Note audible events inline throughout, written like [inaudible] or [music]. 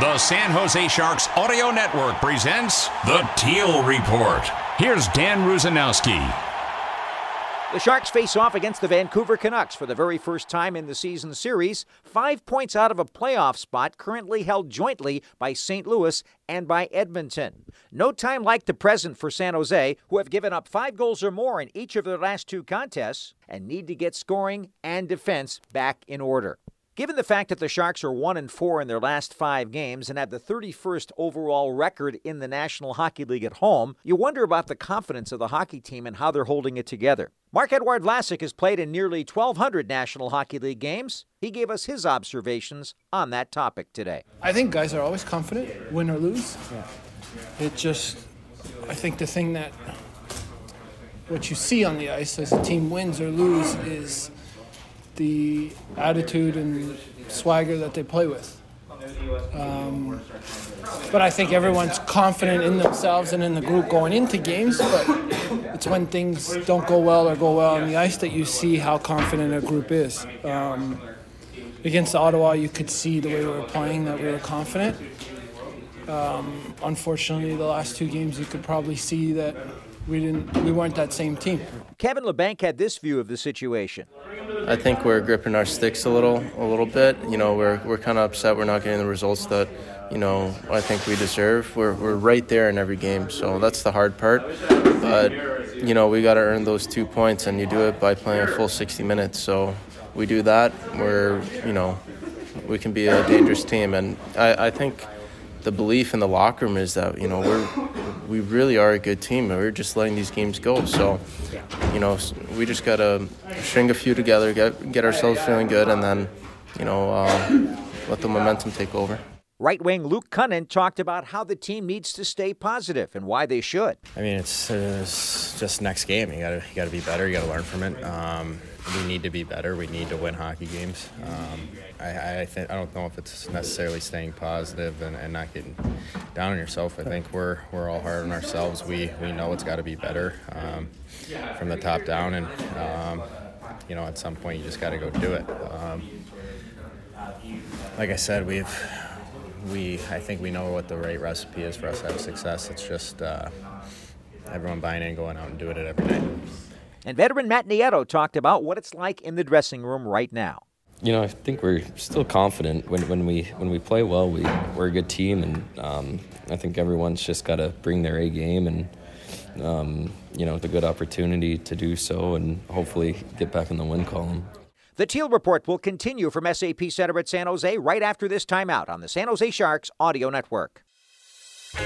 The San Jose Sharks Audio Network presents the Teal Report. Here's Dan Rusanowsky. The Sharks face off against the Vancouver Canucks for the very first time in the season series, five points out of a playoff spot currently held jointly by St. Louis and by Edmonton. No time like the present for San Jose, who have given up five goals or more in each of their last two contests and need to get scoring and defense back in order. Given the fact that the Sharks are 1 and 4 in their last 5 games and have the 31st overall record in the National Hockey League at home, you wonder about the confidence of the hockey team and how they're holding it together. Marc-Edouard Vlasic has played in nearly 1,200 National Hockey League games. He gave us his observations on that topic today. I think guys are always confident, win or lose. Yeah. It just, I think the thing that what you see on the ice as a team wins or lose is the attitude and swagger that they play with. Um, but I think everyone's confident in themselves and in the group going into games. But it's when things don't go well or go well on the ice that you see how confident a group is. Um, against Ottawa, you could see the way we were playing that we were confident. Um, unfortunately, the last two games, you could probably see that we didn't we weren't that same team. Kevin Labanc had this view of the situation. I think we're gripping our sticks a little a little bit. You know, we're we're kind of upset we're not getting the results that you know I think we deserve. We're we're right there in every game, so that's the hard part. But you know, we got to earn those two points, and you do it by playing a full 60 minutes. So we do that. We're you know we can be a dangerous team, and I, I think the belief in the locker room is that you know we're we really are a good team, and we're just letting these games go. So, you know, we just gotta string a few together, get get ourselves feeling good, and then, you know, uh, let the momentum take over. Right wing Luke Kunin talked about how the team needs to stay positive and why they should. I mean, it's, it's just next game. You got to you to be better. You got to learn from it. Um, we need to be better. We need to win hockey games. Um, I, I, I don't know if it's necessarily staying positive and, and, not getting down on yourself. I think we're we're all hard on ourselves. We we know it's got to be better um, from the top down, and um, you know at some point you just got to go do it. Um, like I said, we've we I think we know what the right recipe is for us to have success. It's just uh, everyone buying in, going out and doing it every night. And veteran Matt Nieto talked about what it's like in the dressing room right now. You know, I think we're still confident when, when we when we play well. We we're a good team, and um, I think everyone's just got to bring their A game and um, you know the good opportunity to do so, and hopefully get back in the win column. The Teal Report will continue from SAP Center at San Jose right after this timeout on the San Jose Sharks Audio Network.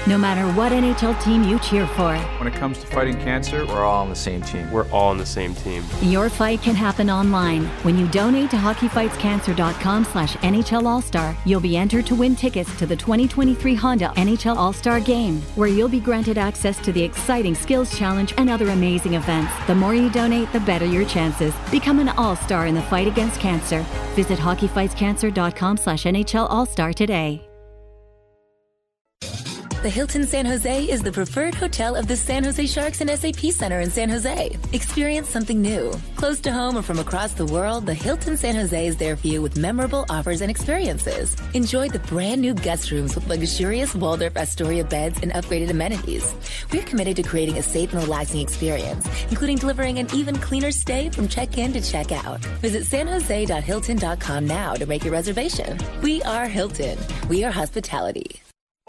No matter what NHL team you cheer for. When it comes to fighting cancer, we're all on the same team. We're all on the same team. Your fight can happen online. When you donate to hockeyfightscancer.com slash NHL All-Star, you'll be entered to win tickets to the 2023 Honda NHL All-Star Game, where you'll be granted access to the exciting Skills Challenge and other amazing events. The more you donate, the better your chances. Become an all-star in the fight against cancer. Visit hockeyfightscancer.com slash NHL All-Star today. The Hilton San Jose is the preferred hotel of the San Jose Sharks and SAP Center in San Jose. Experience something new. Close to home or from across the world, the Hilton San Jose is there for you with memorable offers and experiences. Enjoy the brand new guest rooms with luxurious Waldorf Astoria beds and upgraded amenities. We're committed to creating a safe and relaxing experience, including delivering an even cleaner stay from check-in to check-out. Visit sanjose.hilton.com now to make your reservation. We are Hilton. We are hospitality.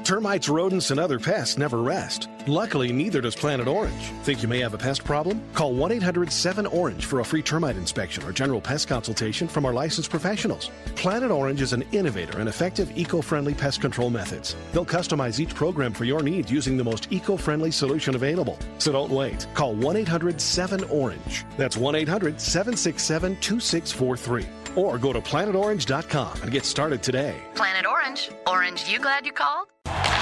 Termites, rodents, and other pests never rest. Luckily, neither does Planet Orange. Think you may have a pest problem? Call 1 800 7 Orange for a free termite inspection or general pest consultation from our licensed professionals. Planet Orange is an innovator in effective eco friendly pest control methods. They'll customize each program for your needs using the most eco friendly solution available. So don't wait. Call 1 800 7 Orange. That's 1 800 767 2643. or go to planetorange.com and get started today. Planet Orange. Orange, you glad you called?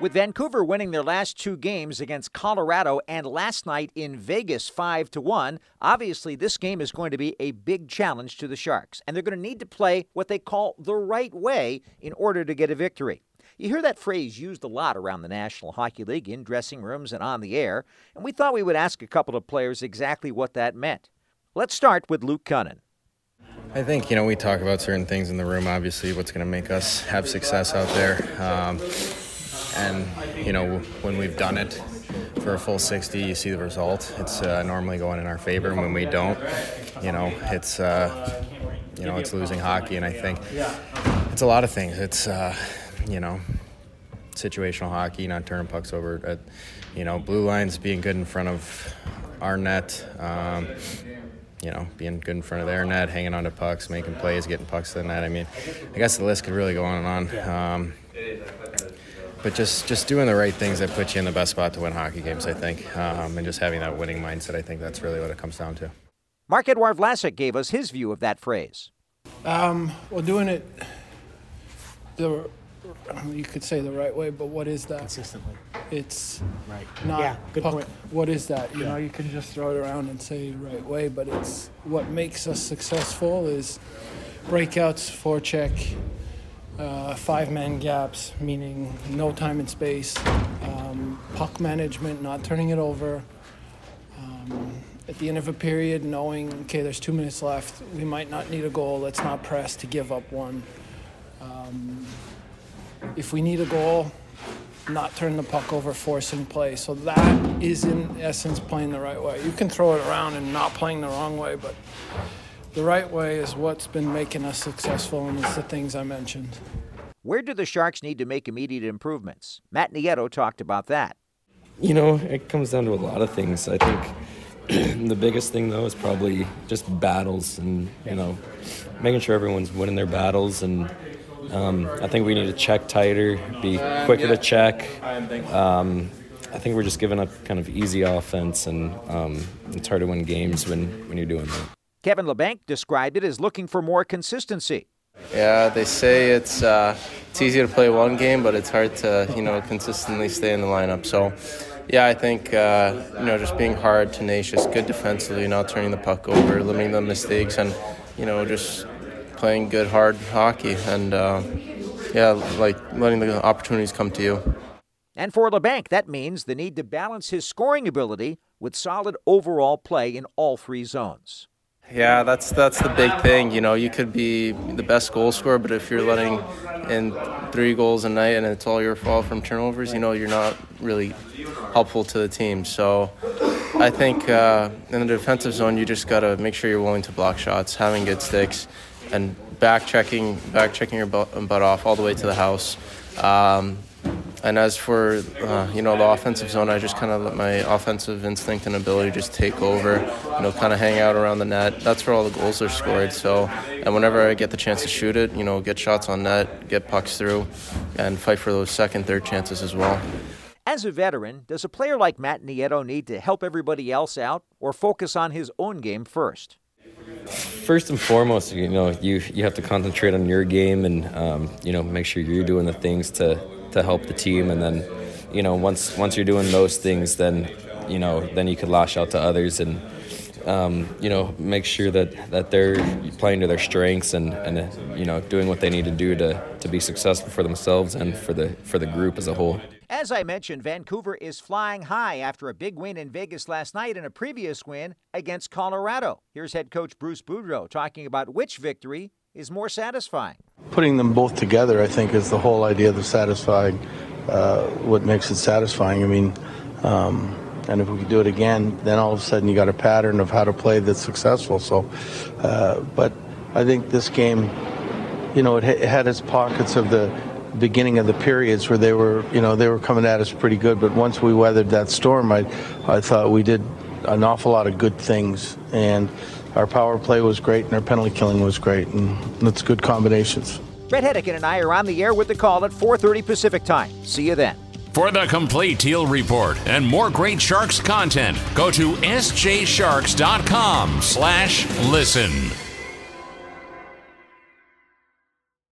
With Vancouver winning their last two games against Colorado and last night in Vegas 5 to 1, obviously this game is going to be a big challenge to the Sharks, and they're going to need to play what they call the right way in order to get a victory. You hear that phrase used a lot around the National Hockey League in dressing rooms and on the air, and we thought we would ask a couple of players exactly what that meant. Let's start with Luke Kunin. I think, you know, we talk about certain things in the room, obviously, what's going to make us have success out there. Um, and, you know, when we've done it for a full 60, you see the result. It's uh, normally going in our favor. And when we don't, you know, it's, uh, you know, it's losing hockey. And I think it's a lot of things. It's, uh, you know, situational hockey, not turning pucks over at, you know, blue lines being good in front of our net. Um, you know, being good in front of their net, hanging on to pucks, making plays, getting pucks to the net. I mean, I guess the list could really go on and on. Um, but just just doing the right things that put you in the best spot to win hockey games, I think, um, and just having that winning mindset. I think that's really what it comes down to. Marc-Edouard Vlasic gave us his view of that phrase. Um, well, doing it the you could say the right way, but what is that? Consistently. It's right. not yeah, good puck. point. What is that? You Yeah. know, you can just throw it around and say the right way, but it's what makes us successful is breakouts, forecheck, uh, five man gaps, meaning no time and space, um, puck management, not turning it over. Um, at the end of a period, knowing, okay, there's two minutes left, we might not need a goal, let's not press to give up one. Um, if we need a goal, not turn the puck over, forcing play. So that is, in essence, playing the right way. You can throw it around and not playing the wrong way, but the right way is what's been making us successful, and it's the things I mentioned. Where do the Sharks need to make immediate improvements? Matt Nieto talked about that. You know, it comes down to a lot of things. I think [clears throat] the biggest thing, though, is probably just battles and, you know, making sure everyone's winning their battles. And um, I think we need to check tighter, be quicker to check. Um, I think we're just giving up kind of easy offense, and um, it's hard to win games when, when you're doing that. Kevin Labanc described it as looking for more consistency. Yeah, they say it's uh, it's easy to play one game, but it's hard to you know consistently stay in the lineup. So, yeah, I think uh, you know just being hard, tenacious, good defensively, not turning the puck over, limiting the mistakes, and you know just playing good hard hockey, and uh, yeah, like letting the opportunities come to you. And for Labanc, that means the need to balance his scoring ability with solid overall play in all three zones. Yeah, that's that's the big thing. You know, you could be the best goal scorer, but if you're letting in three goals a night and it's all your fault from turnovers, you know, you're not really helpful to the team. So, I think uh, in the defensive zone, you just got to make sure you're willing to block shots, having good sticks, and back checking, back checking your butt, butt off all the way to the house. Um, and as for uh, you know the offensive zone, I just kind of let my offensive instinct and ability just take over. You know, kind of hang out around the net. That's where all the goals are scored. So, and whenever I get the chance to shoot it, you know, get shots on net, get pucks through, and fight for those second, third chances as well. As a veteran, does a player like Matt Nieto need to help everybody else out or focus on his own game first? First and foremost, you know, you you have to concentrate on your game and um, you know make sure you're doing the things to to help the team, and then you know once once you're doing those things, then you know then you could lash out to others and um, you know make sure that that they're playing to their strengths and and you know doing what they need to do to to be successful for themselves and for the for the group as a whole. As I mentioned, Vancouver is flying high after a big win in Vegas last night and a previous win against Colorado. Here's head coach Bruce Boudreau talking about which victory is more satisfying. Putting them both together, I think, is the whole idea of the satisfying, uh, what makes it satisfying. I mean, um, and if we could do it again, then all of a sudden you got a pattern of how to play that's successful. So, uh, but I think this game, you know, it, it had its pockets of the beginning of the periods where they were, you know, they were coming at us pretty good. But once we weathered that storm, I, I thought we did an awful lot of good things, and our power play was great, and our penalty killing was great, and that's good combinations. Bret Hedican and I are on the air with the call at 4:30 Pacific Time. See you then. For the complete Teal Report and more great Sharks content, go to sjsharks.com slash listen.